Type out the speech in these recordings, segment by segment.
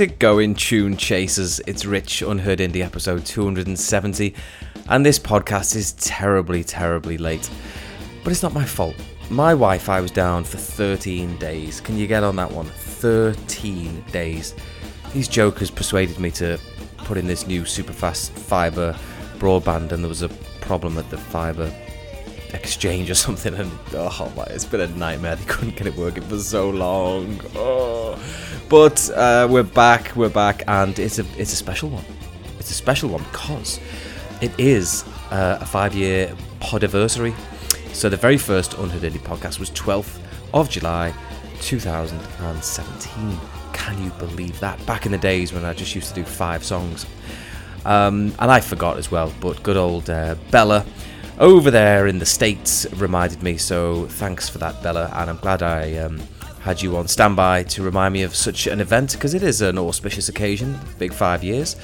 It going, Tune Chasers? It's Rich, Unheard Indie episode 270, and this podcast is terribly, terribly late. But it's not my fault. My Wi Fi was down for 13 days. Can you get on that one? 13 days. These jokers persuaded me to put in this new super fast fibre broadband, and there was a problem at the fibre exchange or something, and oh my, it's been a nightmare. They couldn't get it working for so long. Oh. But uh, we're back, we're back, and it's a it's a special one. It's a special one because it is uh, a five year podiversary. So the very first Unheard Indie podcast was 12th of July 2017. Can you believe that? Back in the days when I just used to do five songs. Um, and I forgot as well, but good old uh, Bella over there in the States reminded me. So thanks for that, Bella. And I'm glad I um, had you on standby to remind me of such an event because it is an auspicious occasion, big five years.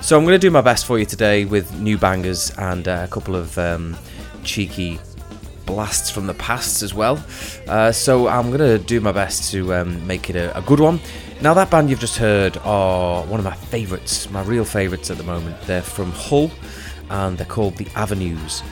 So I'm going to do my best for you today with new bangers and uh, a couple of um, cheeky blasts from the past as well. Uh, so I'm going to do my best to um, make it a, a, good one. Now, that band you've just heard are one of my favourites, my real favourites at the moment. They're from Hull and they're called The Avenues.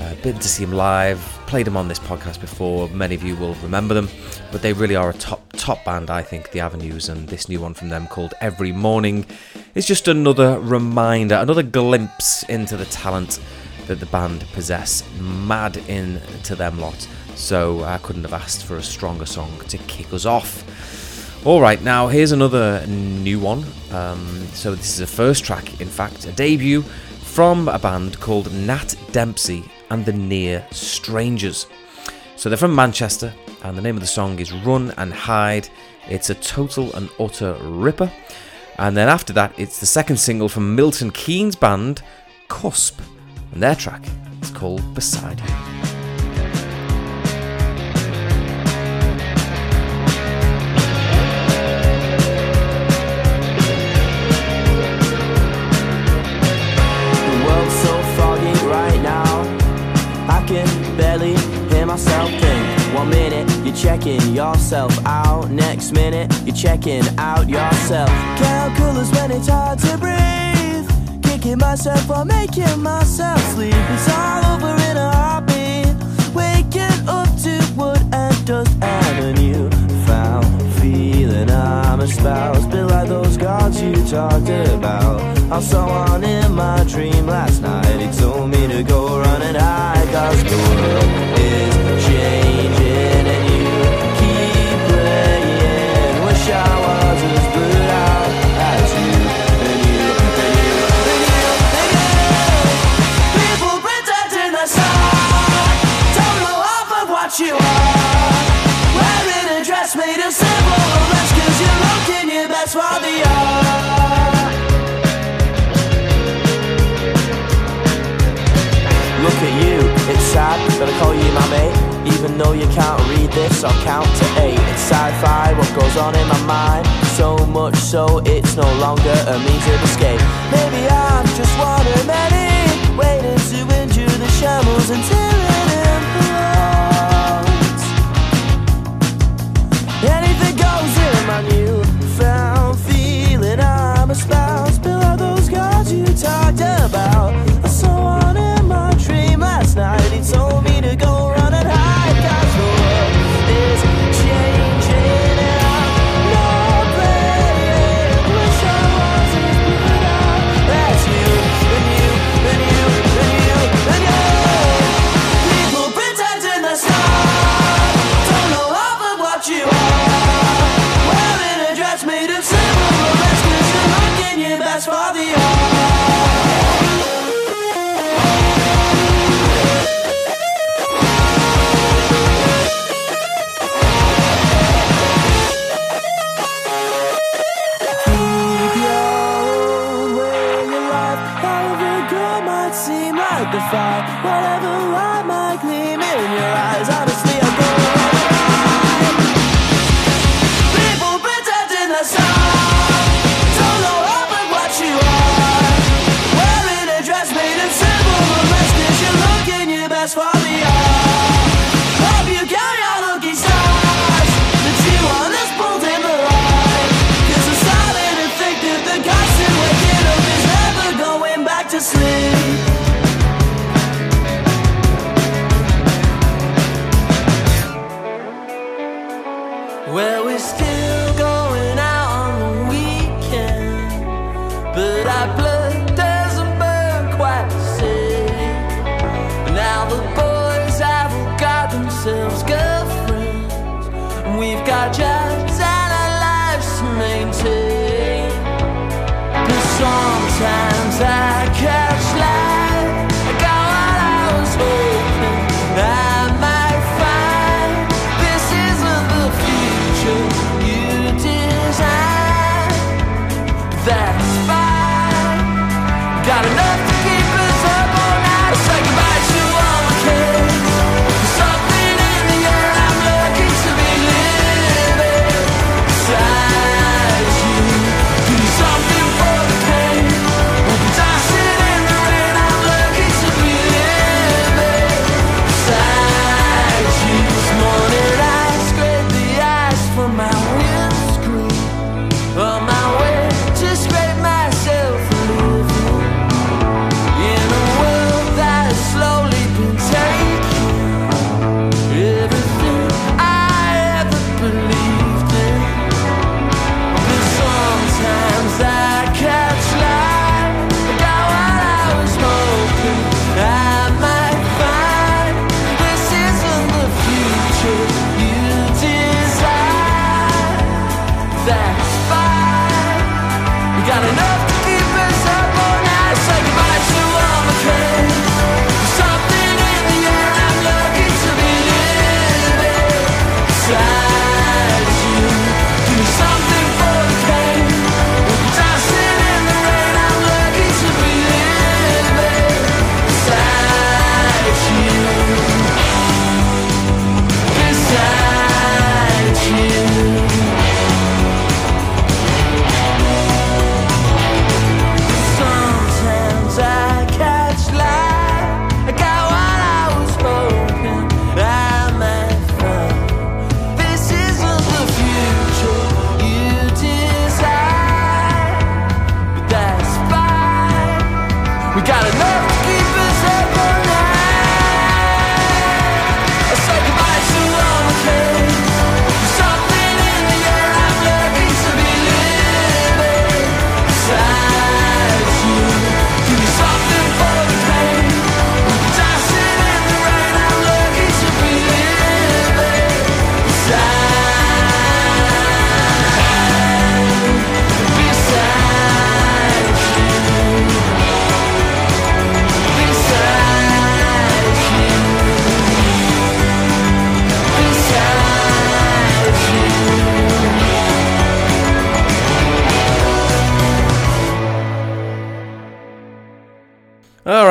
Uh, been to see them live, played them on this podcast before. Many of you will remember them, but they really are a top top band, I think. The Avenues and this new one from them called Every Morning is just another reminder, another glimpse into the talent that the band possess. Mad into them lot. So I couldn't have asked for a stronger song to kick us off. All right, now here's another new one. Um, so this is a first track, in fact, a debut from a band called Nat Dempsey and the Near Strangers. So they're from Manchester, and the name of the song is Run and Hide. It's a total and utter ripper. And then after that, it's the second single from Milton Keynes' band, Cusp, and their track is called Beside You. Checking yourself out. Next minute, you're checking out yourself. Calculus when it's hard to breathe. Kicking myself or making myself sleep. It's all over in a heartbeat. Waking up to wood and dust and a new found feeling. I'm a spouse, bit like those gods you talked about. I saw one in my dream last night. He told me to go run and hide, cause the world is Look at you, it's sad that I call you my mate even though you can't read this, I'll count to eight. It's sci-fi, what goes on in my mind? So much so it's no longer a means of escape. Maybe I'm just one of many Waiting to injure the shambles until it implodes. Anything goes in my new found feeling. I'm a spouse Below those gods you talked about. I saw one in my dream last night He told me to go right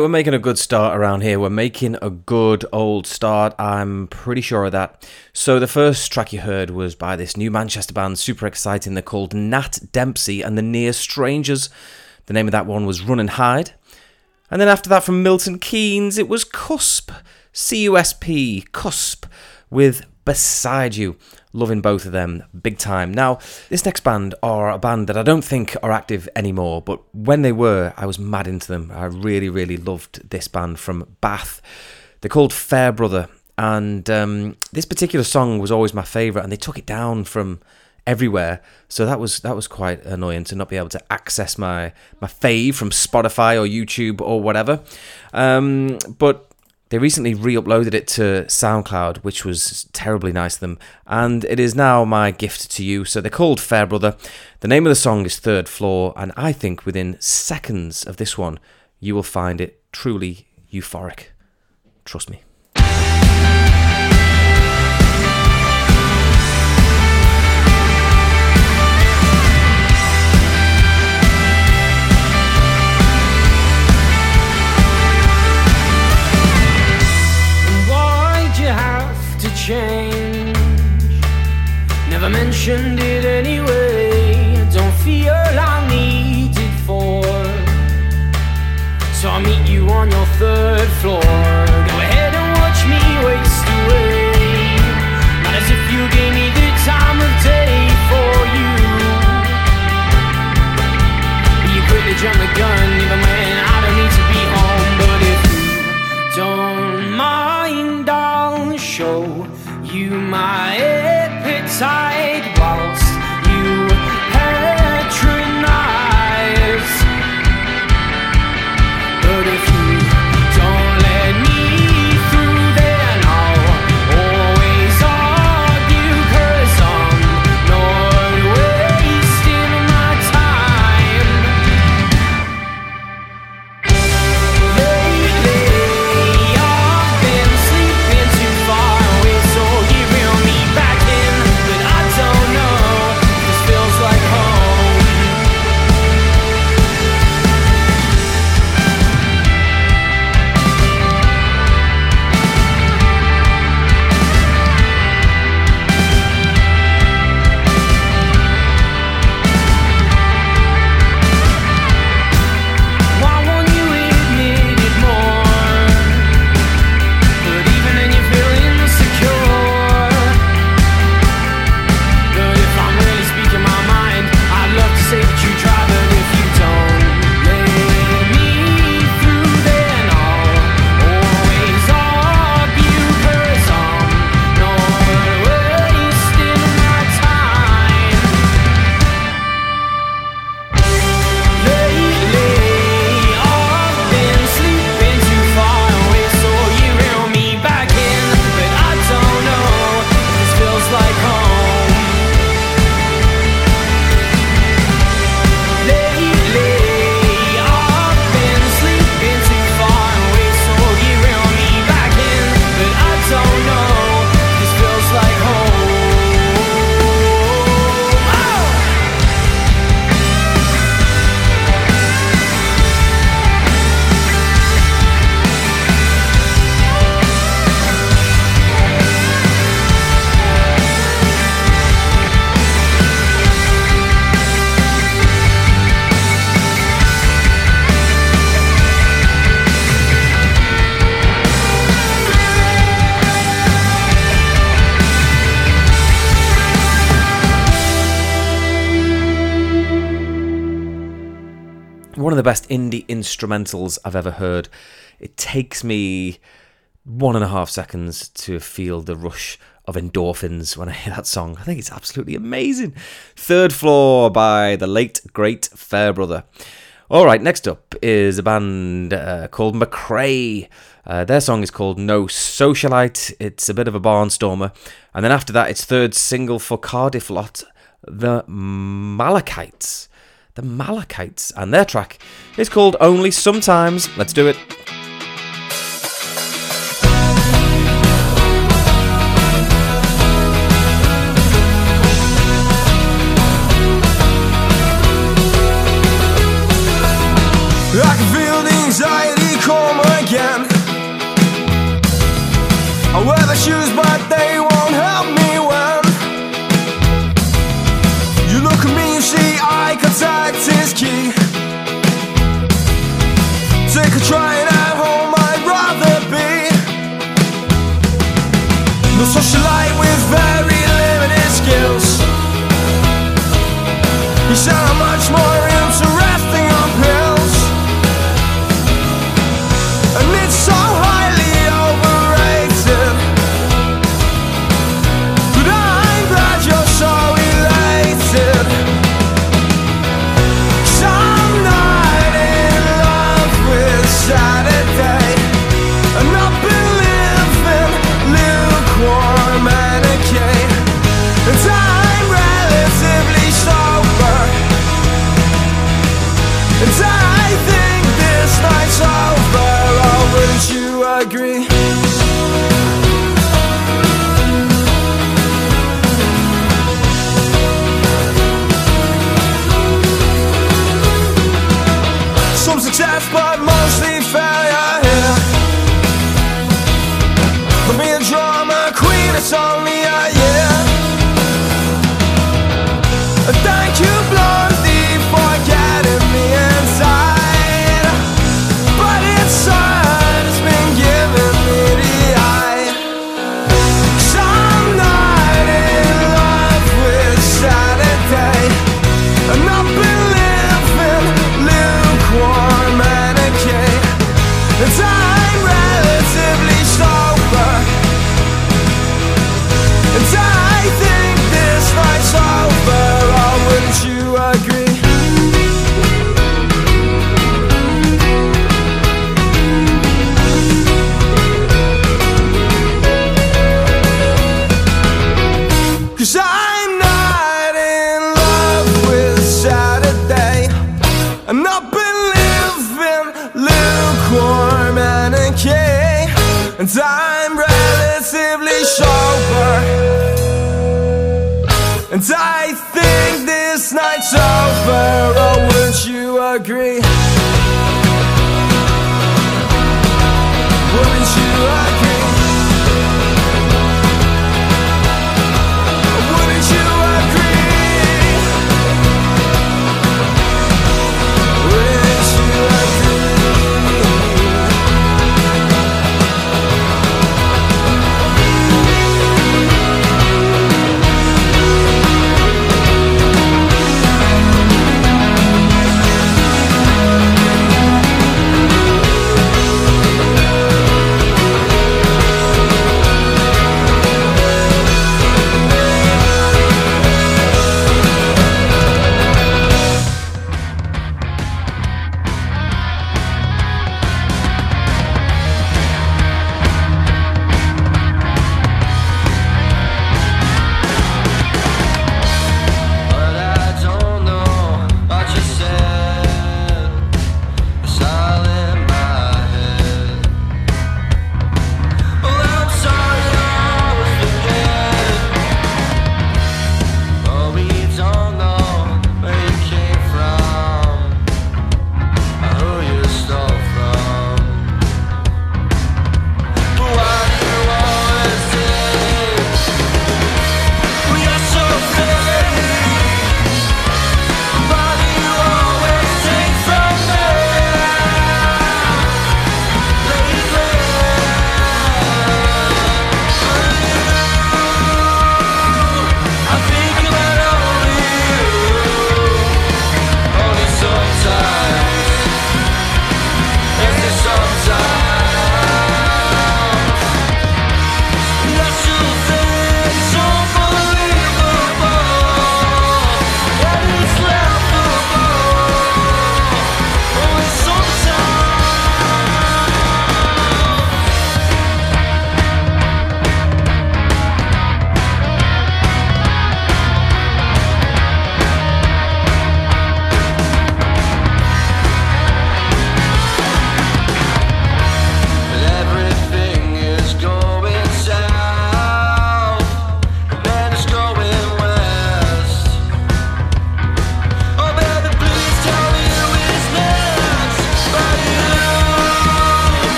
right, we're making a good start around here. We're making a good old start. I'm pretty sure of that. So, the first track you heard was by this new Manchester band, super exciting. They're called Nat Dempsey and the Near Strangers. The name of that one was Run and Hide. And then after that, from Milton Keynes, it was Cusp, C U S P, Cusp, with Beside You. Loving both of them big time. Now, this next band are a band that I don't think are active anymore, but when they were, I was mad into them. I really, really loved this band from Bath. They're called Farebrother, and um, this particular song was always my favourite, and they took it down from everywhere. So that was that was quite annoying to not be able to access my my fave from Spotify or YouTube or whatever. Um, but they recently re-uploaded it to SoundCloud, which was terribly nice of them, and it is now my gift to you. So they're called Farebrother. The name of the song is Third Floor, and I think within seconds of this one, you will find it truly euphoric. Trust me. Jump the gun, instrumentals I've ever heard. It takes me one and a half seconds to feel the rush of endorphins when I hear that song. I think it's absolutely amazing. Third Floor by the late, great Farebrother. All right, next up is a band uh, called McRae. Uh, their song is called No Socialite. It's a bit of a barnstormer. And then after that, its third single for Cardiff lot, The Malakites the Malakites, and their track is called Only Sometimes. Let's do it.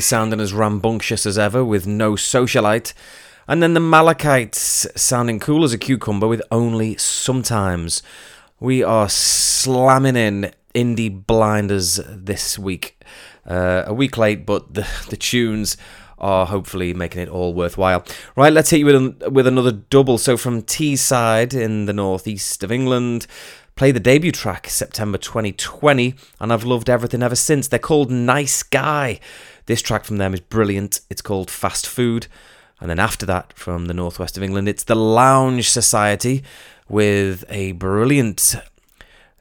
sounding as rambunctious as ever with no socialite, and then the Malakites sounding cool as a cucumber with only sometimes. We are slamming in indie blinders this week. Uh, a week late, but the, the tunes are hopefully making it all worthwhile. Right, let's hit you with, with another double. So from Teesside in the northeast of England, play the debut track September 2020, and I've loved everything ever since. They're called Nice Guy. This track from them is brilliant. It's called Fast Food. And then after that, from the northwest of England, it's the Lounge Society with a brilliant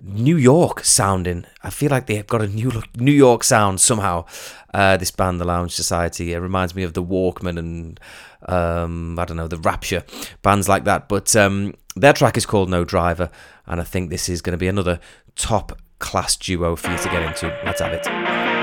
New York sounding. I feel like they've got a new New York sound somehow. Uh, this band, the Lounge Society, it reminds me of the Walkmen and um, I don't know the Rapture bands like that. But um, their track is called No Driver, and I think this is going to be another top class duo for you to get into. Let's have it.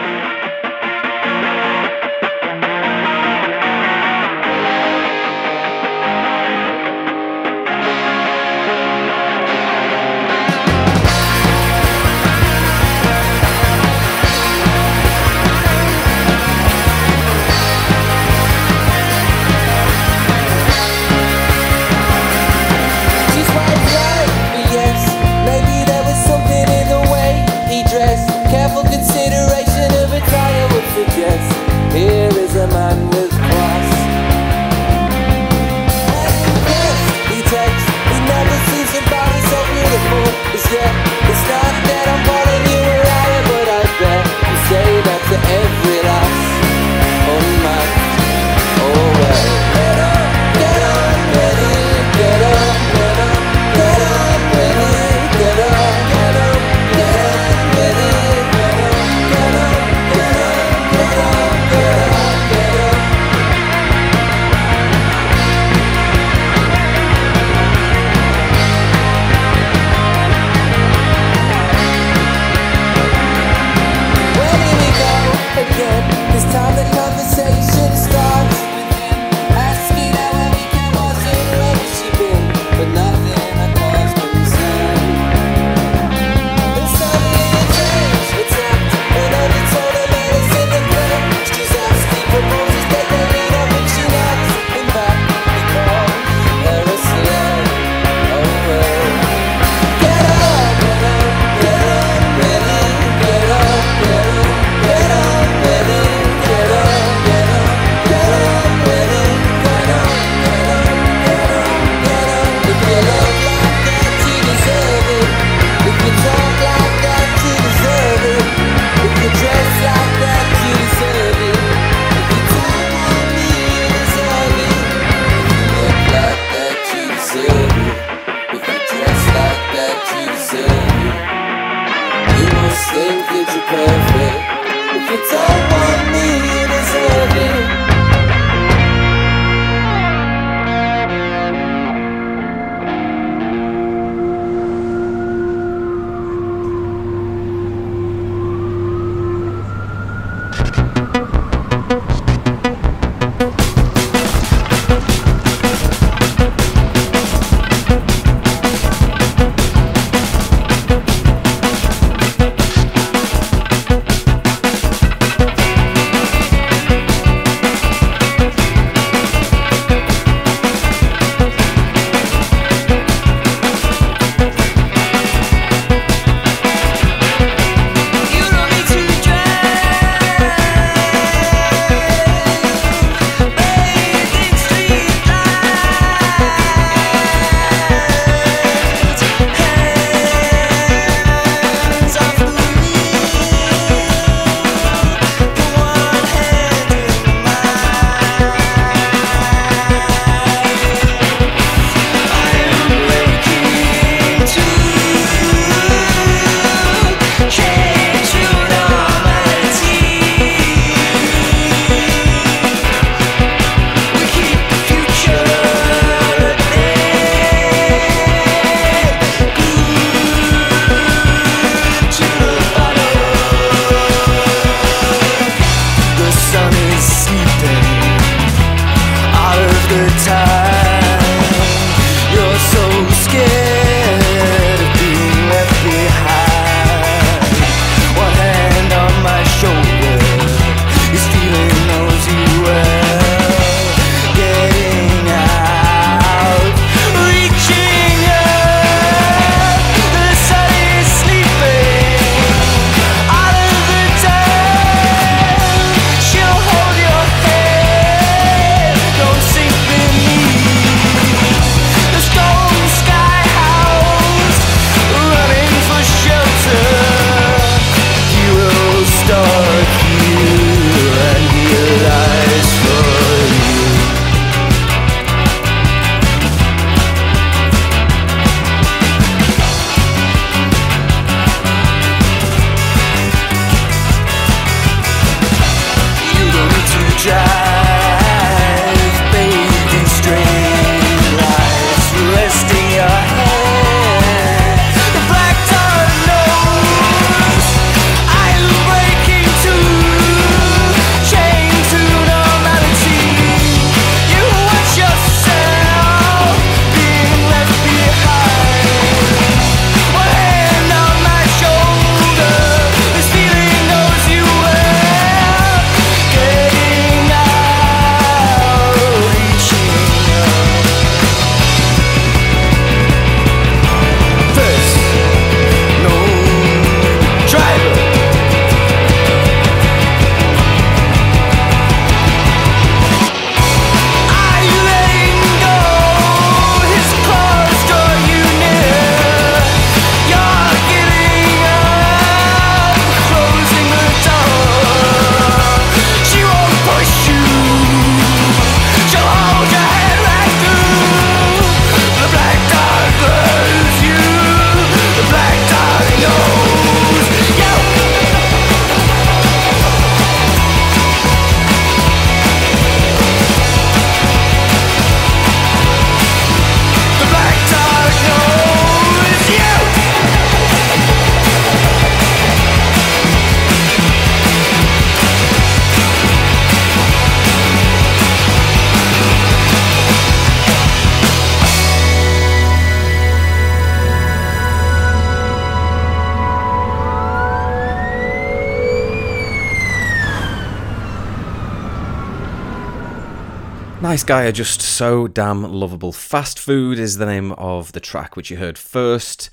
Nice guy are just so damn lovable. Fast Food is the name of the track which you heard first.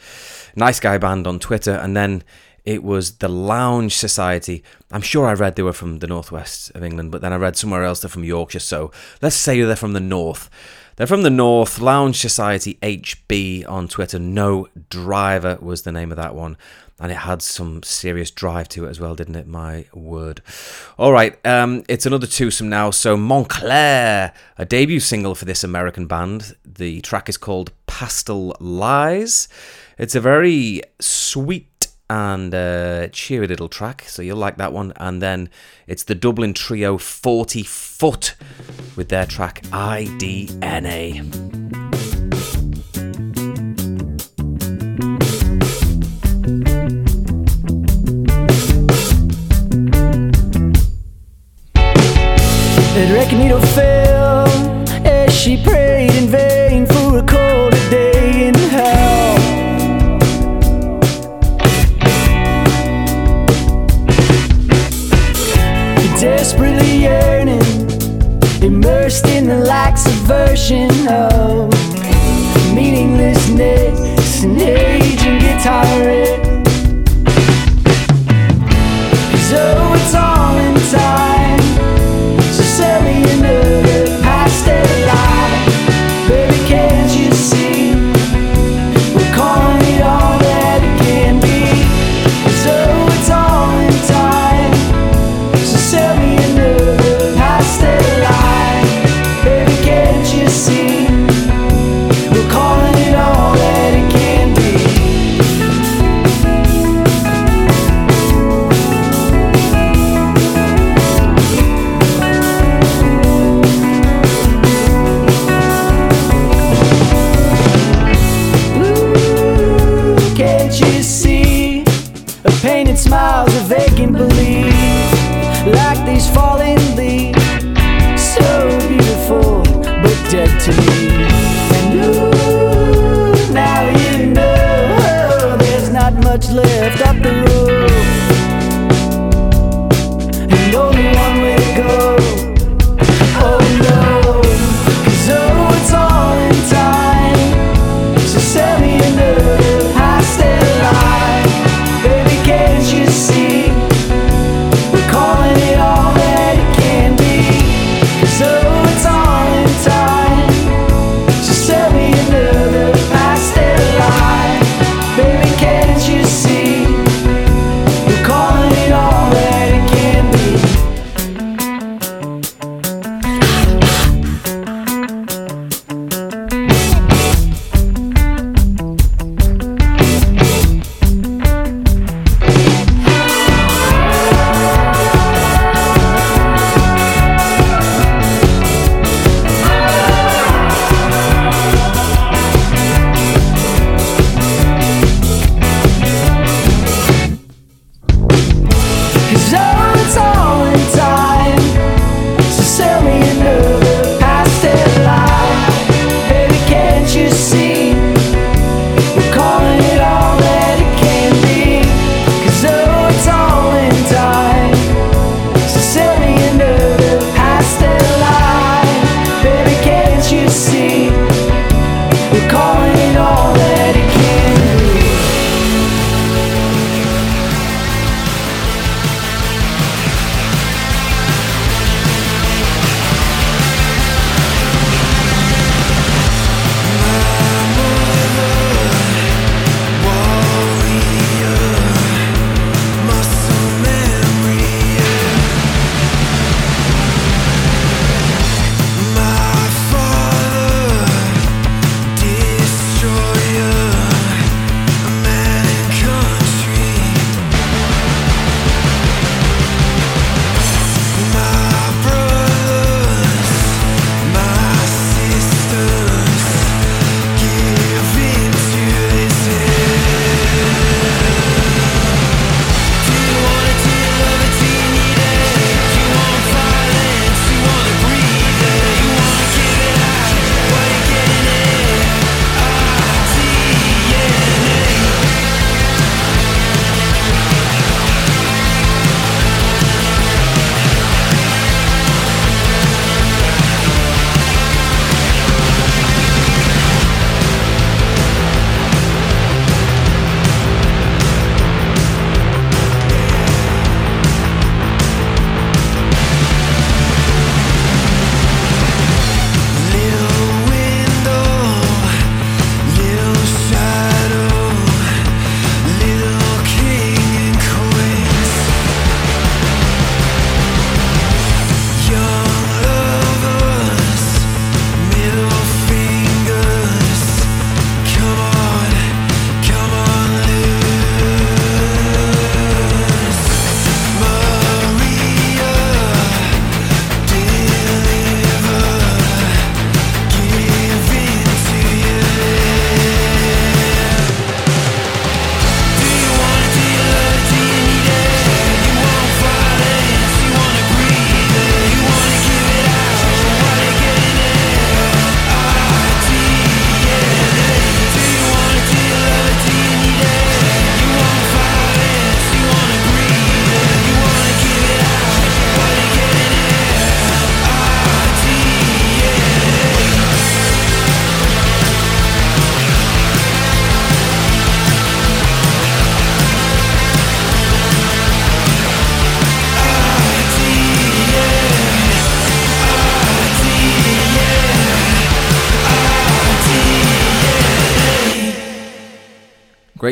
Nice Guy Band on Twitter, and then it was the Lounge Society. I'm sure I read they were from the northwest of England, but then I read somewhere else they're from Yorkshire, so let's say they're from the north. They're from the north, Lounge Society HB on Twitter. No Driver was the name of that one. And it had some serious drive to it as well, didn't it? My word. All right, um, it's another twosome now. So, Montclair, a debut single for this American band. The track is called Pastel Lies. It's a very sweet and uh, cheery little track, so you'll like that one. And then it's the Dublin trio 40 Foot with their track IDNA. It reckon it'll fail as she prayed in vain for a colder day in hell. Desperately yearning, immersed in the lax aversion of meaninglessness and aging guitar. So it's all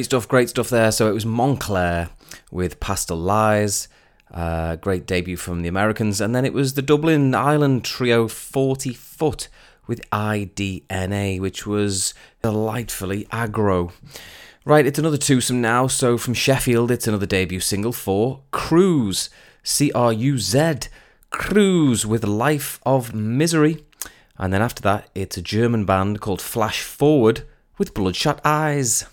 Great stuff, great stuff there. So it was Montclair with Pastel Lies, uh, great debut from the Americans, and then it was the Dublin Island trio 40 Foot with IDNA, which was delightfully aggro. Right, it's another twosome now. So from Sheffield, it's another debut single for Cruz, C R U Z, Cruz with Life of Misery. And then after that, it's a German band called Flash Forward with Bloodshot Eyes.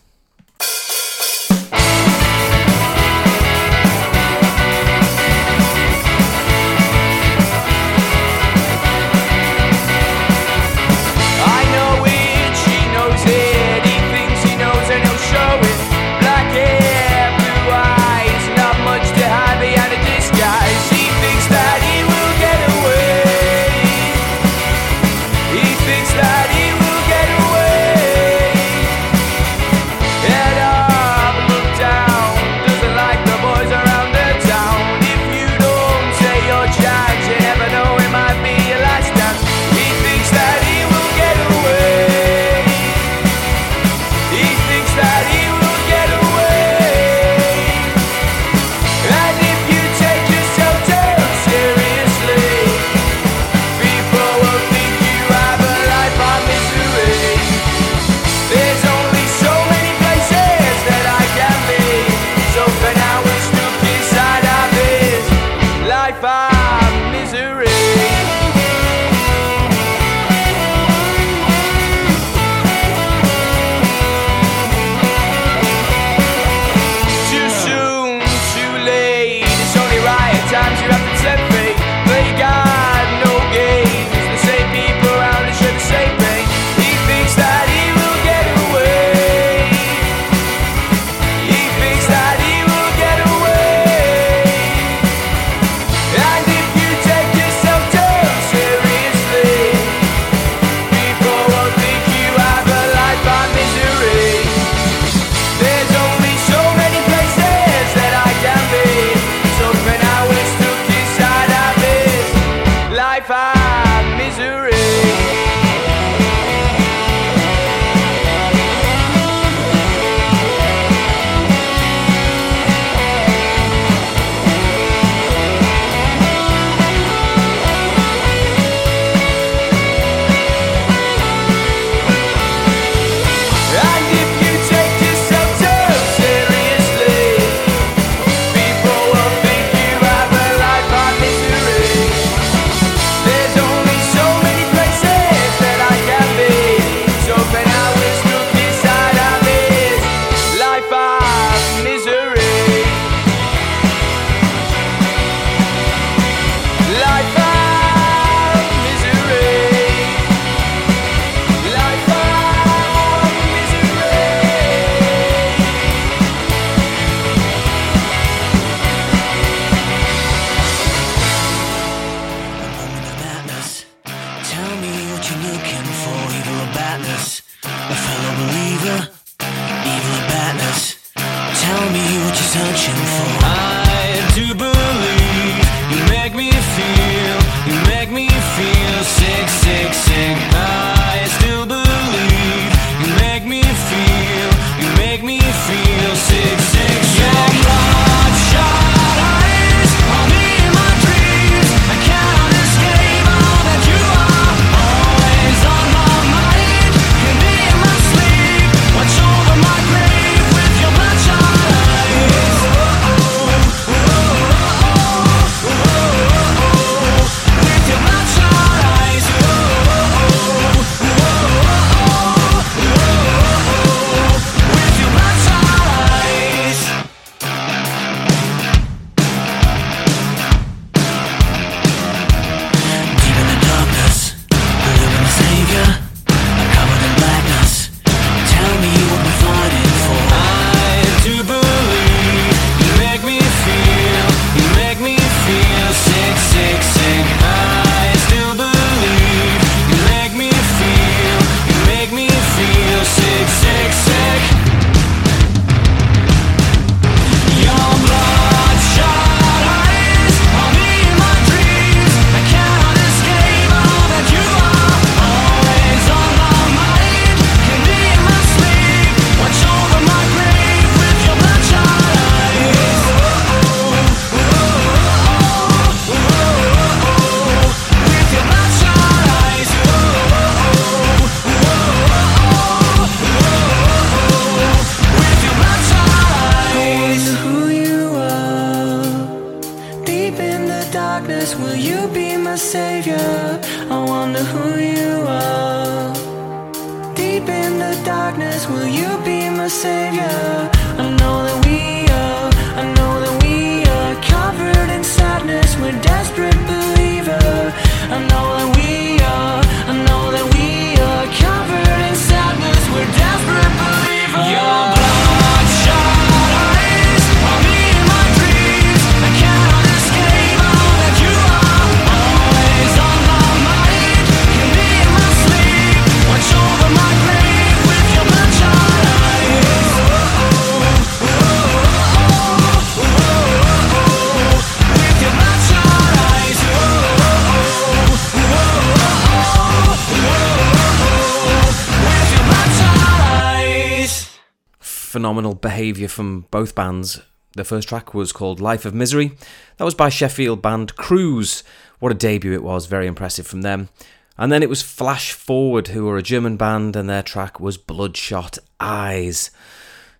Phenomenal behaviour from both bands. The first track was called Life of Misery. That was by Sheffield band Cruz. What a debut it was, very impressive from them. And then it was Flash Forward, who are a German band, and their track was Bloodshot Eyes.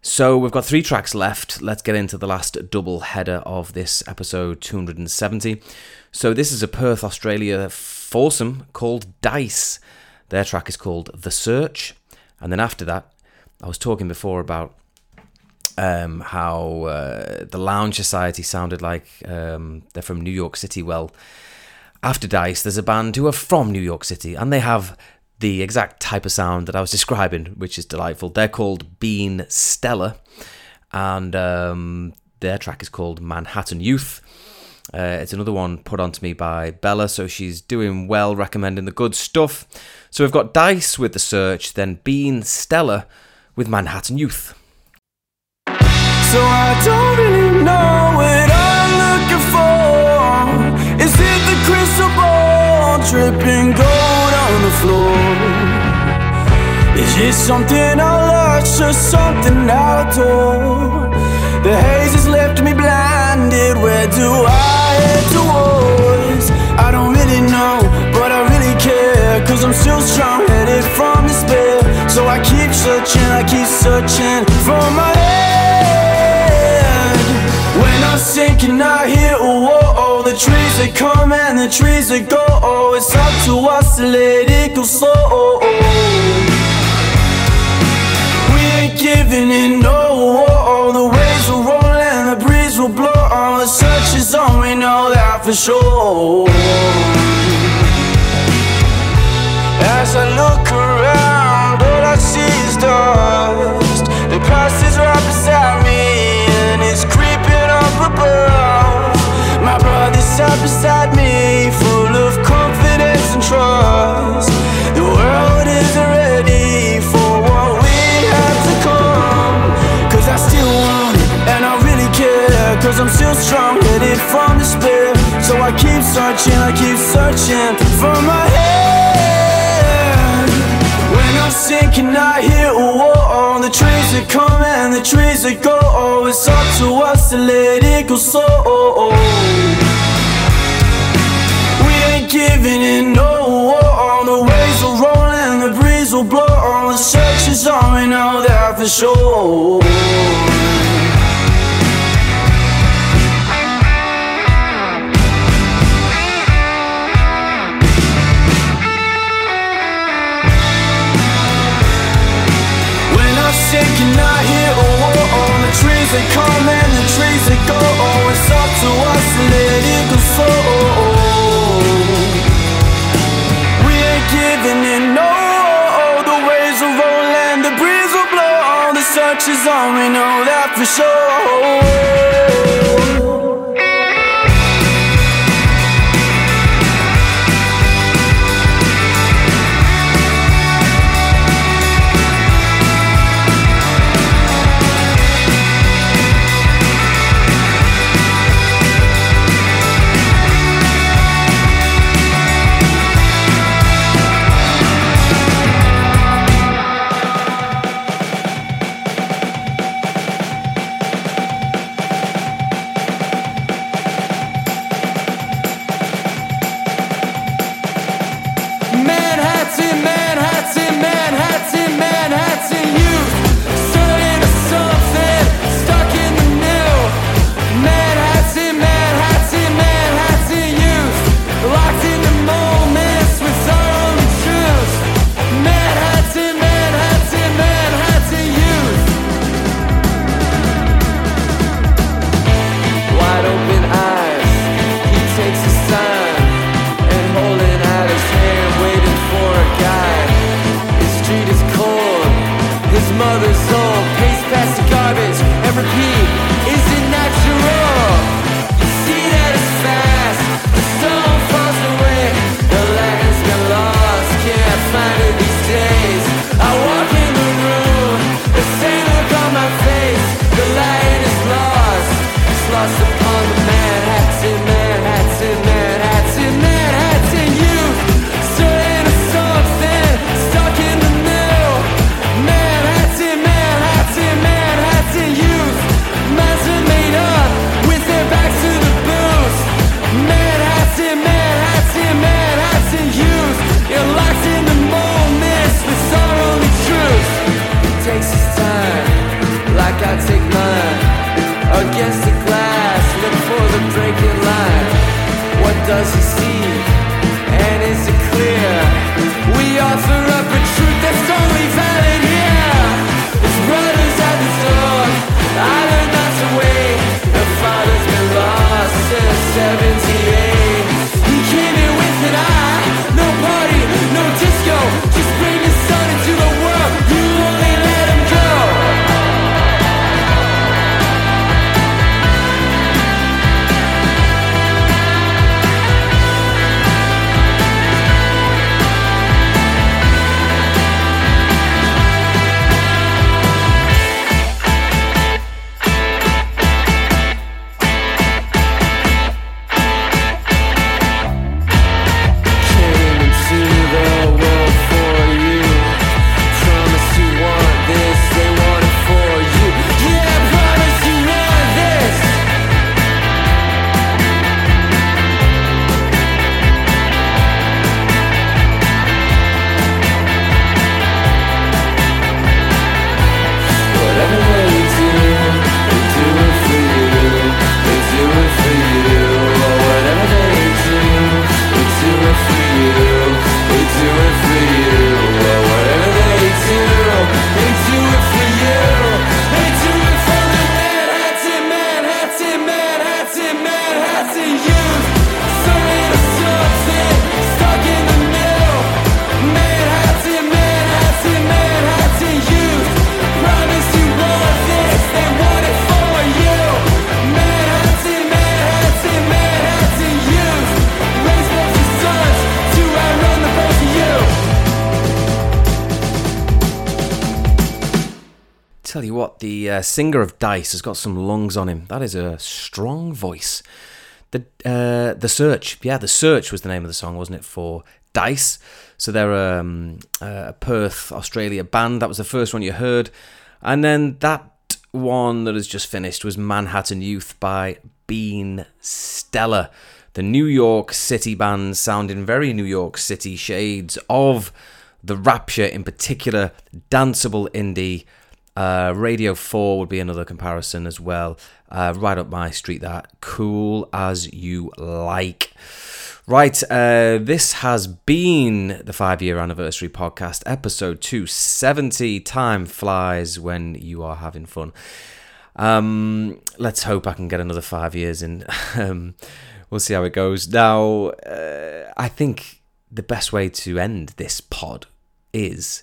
So we've got three tracks left. Let's get into the last double header of this episode 270. So this is a Perth, Australia foursome called Dice. Their track is called The Search. And then after that, I was talking before about um, how uh, the Lounge Society sounded like um, they're from New York City. Well, after Dice, there's a band who are from New York City, and they have the exact type of sound that I was describing, which is delightful. They're called Been Stellar, and um, their track is called Manhattan Youth. Uh, it's another one put onto me by Bella, so she's doing well, recommending the good stuff. So we've got Dice with the search, then Been Stellar with Manhattan Youth. So I don't really know what I'm looking for. Is it the crystal ball dripping gold on the floor? Is it something I lost or something I adore? The haze has left me blinded. Where do I head towards? I don't really know, that come and the trees that go. Oh, it's up to us to let it go slow. We ain't giving in, no. The waves will roll and the breeze will blow. On the search is on, we know that for sure. As I look around, all I see is dust. The past is right beside me, sat beside me, full of confidence and trust. The world isn't ready for what we have to come. Cause I still want it, and I really care. Cause I'm still strong, headed from despair. So I keep searching, I keep searching for my head. When I'm sinking, I hear a whoa. The trees that come and the trees that go. Oh, it's up to us to let it go slow. Giving in, no. The waves will roll and the breeze will blow. All the is on, we know that for sure. When I'm sinking, I hear a whoa. The trees that come and the trees that go. Oh, it's up to us to let it go slow. We giving in, no. The waves will roll and the breeze will blow. The search is on, oh, we know that for sure. The uh, singer of Dice has got some lungs on him. That is a strong voice. The uh, the Search, yeah, the Search was the name of the song, wasn't it? For Dice. So they're um, a Perth, Australia band. That was the first one you heard, and then that one that has just finished was Manhattan Youth by Been Stellar. The New York City band sounding very New York City shades of the Rapture in particular, danceable indie. Uh, Radio 4 would be another comparison as well. Uh, right up my street, that. Cool as you like. Right, uh, this has been the five year anniversary podcast, episode 270. Time flies when you are having fun. Um, let's hope I can get another five years in. um, we'll see how it goes. Now, uh, I think the best way to end this pod is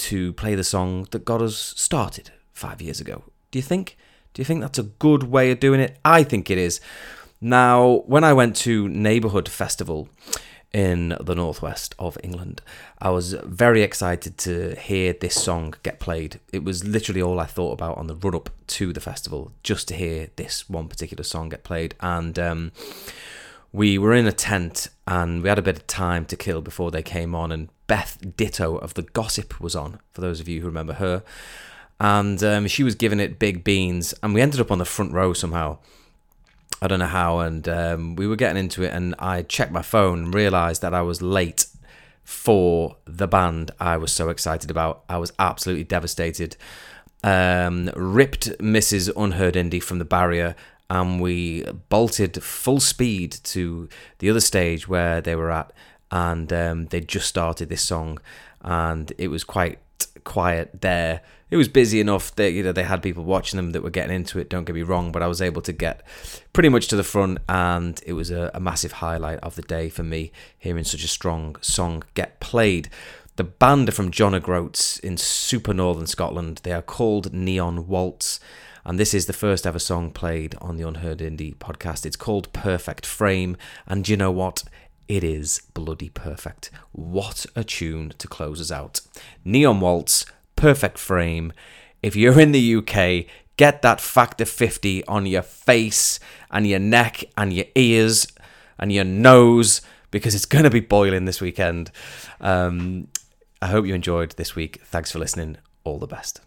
to play the song that got us started five years ago. Do you think? Do you think that's a good way of doing it? I think it is. Now, when I went to Neighbourhood Festival in the northwest of England, I was very excited to hear this song get played. It was literally all I thought about on the run up to the festival, just to hear this one particular song get played. And um, we were in a tent and we had a bit of time to kill before they came on and Beth Ditto of The Gossip was on, for those of you who remember her. And um, she was giving it big beans and we ended up on the front row somehow. I don't know how, and um, we were getting into it, and I checked my phone and realised that I was late for the band I was so excited about. I was absolutely devastated. Um, ripped Mrs. Unheard Indie from the barrier, and we bolted full speed to the other stage where they were at, and um, they just started this song, and it was quite quiet there. It was busy enough that you know they had people watching them that were getting into it. Don't get me wrong, but I was able to get pretty much to the front, and it was a, a massive highlight of the day for me hearing such a strong song get played. The band are from John O'Groats in super northern Scotland. They are called Neon Waltz, and this is the first ever song played on the Unheard Indie podcast. It's called Perfect Frame, and you know what? It is bloody perfect. What a tune to close us out. Neon Waltz, Perfect Frame. If you're in the UK, get that factor 50 on your face and your neck and your ears and your nose because it's going to be boiling this weekend. Um, I hope you enjoyed this week. Thanks for listening. All the best.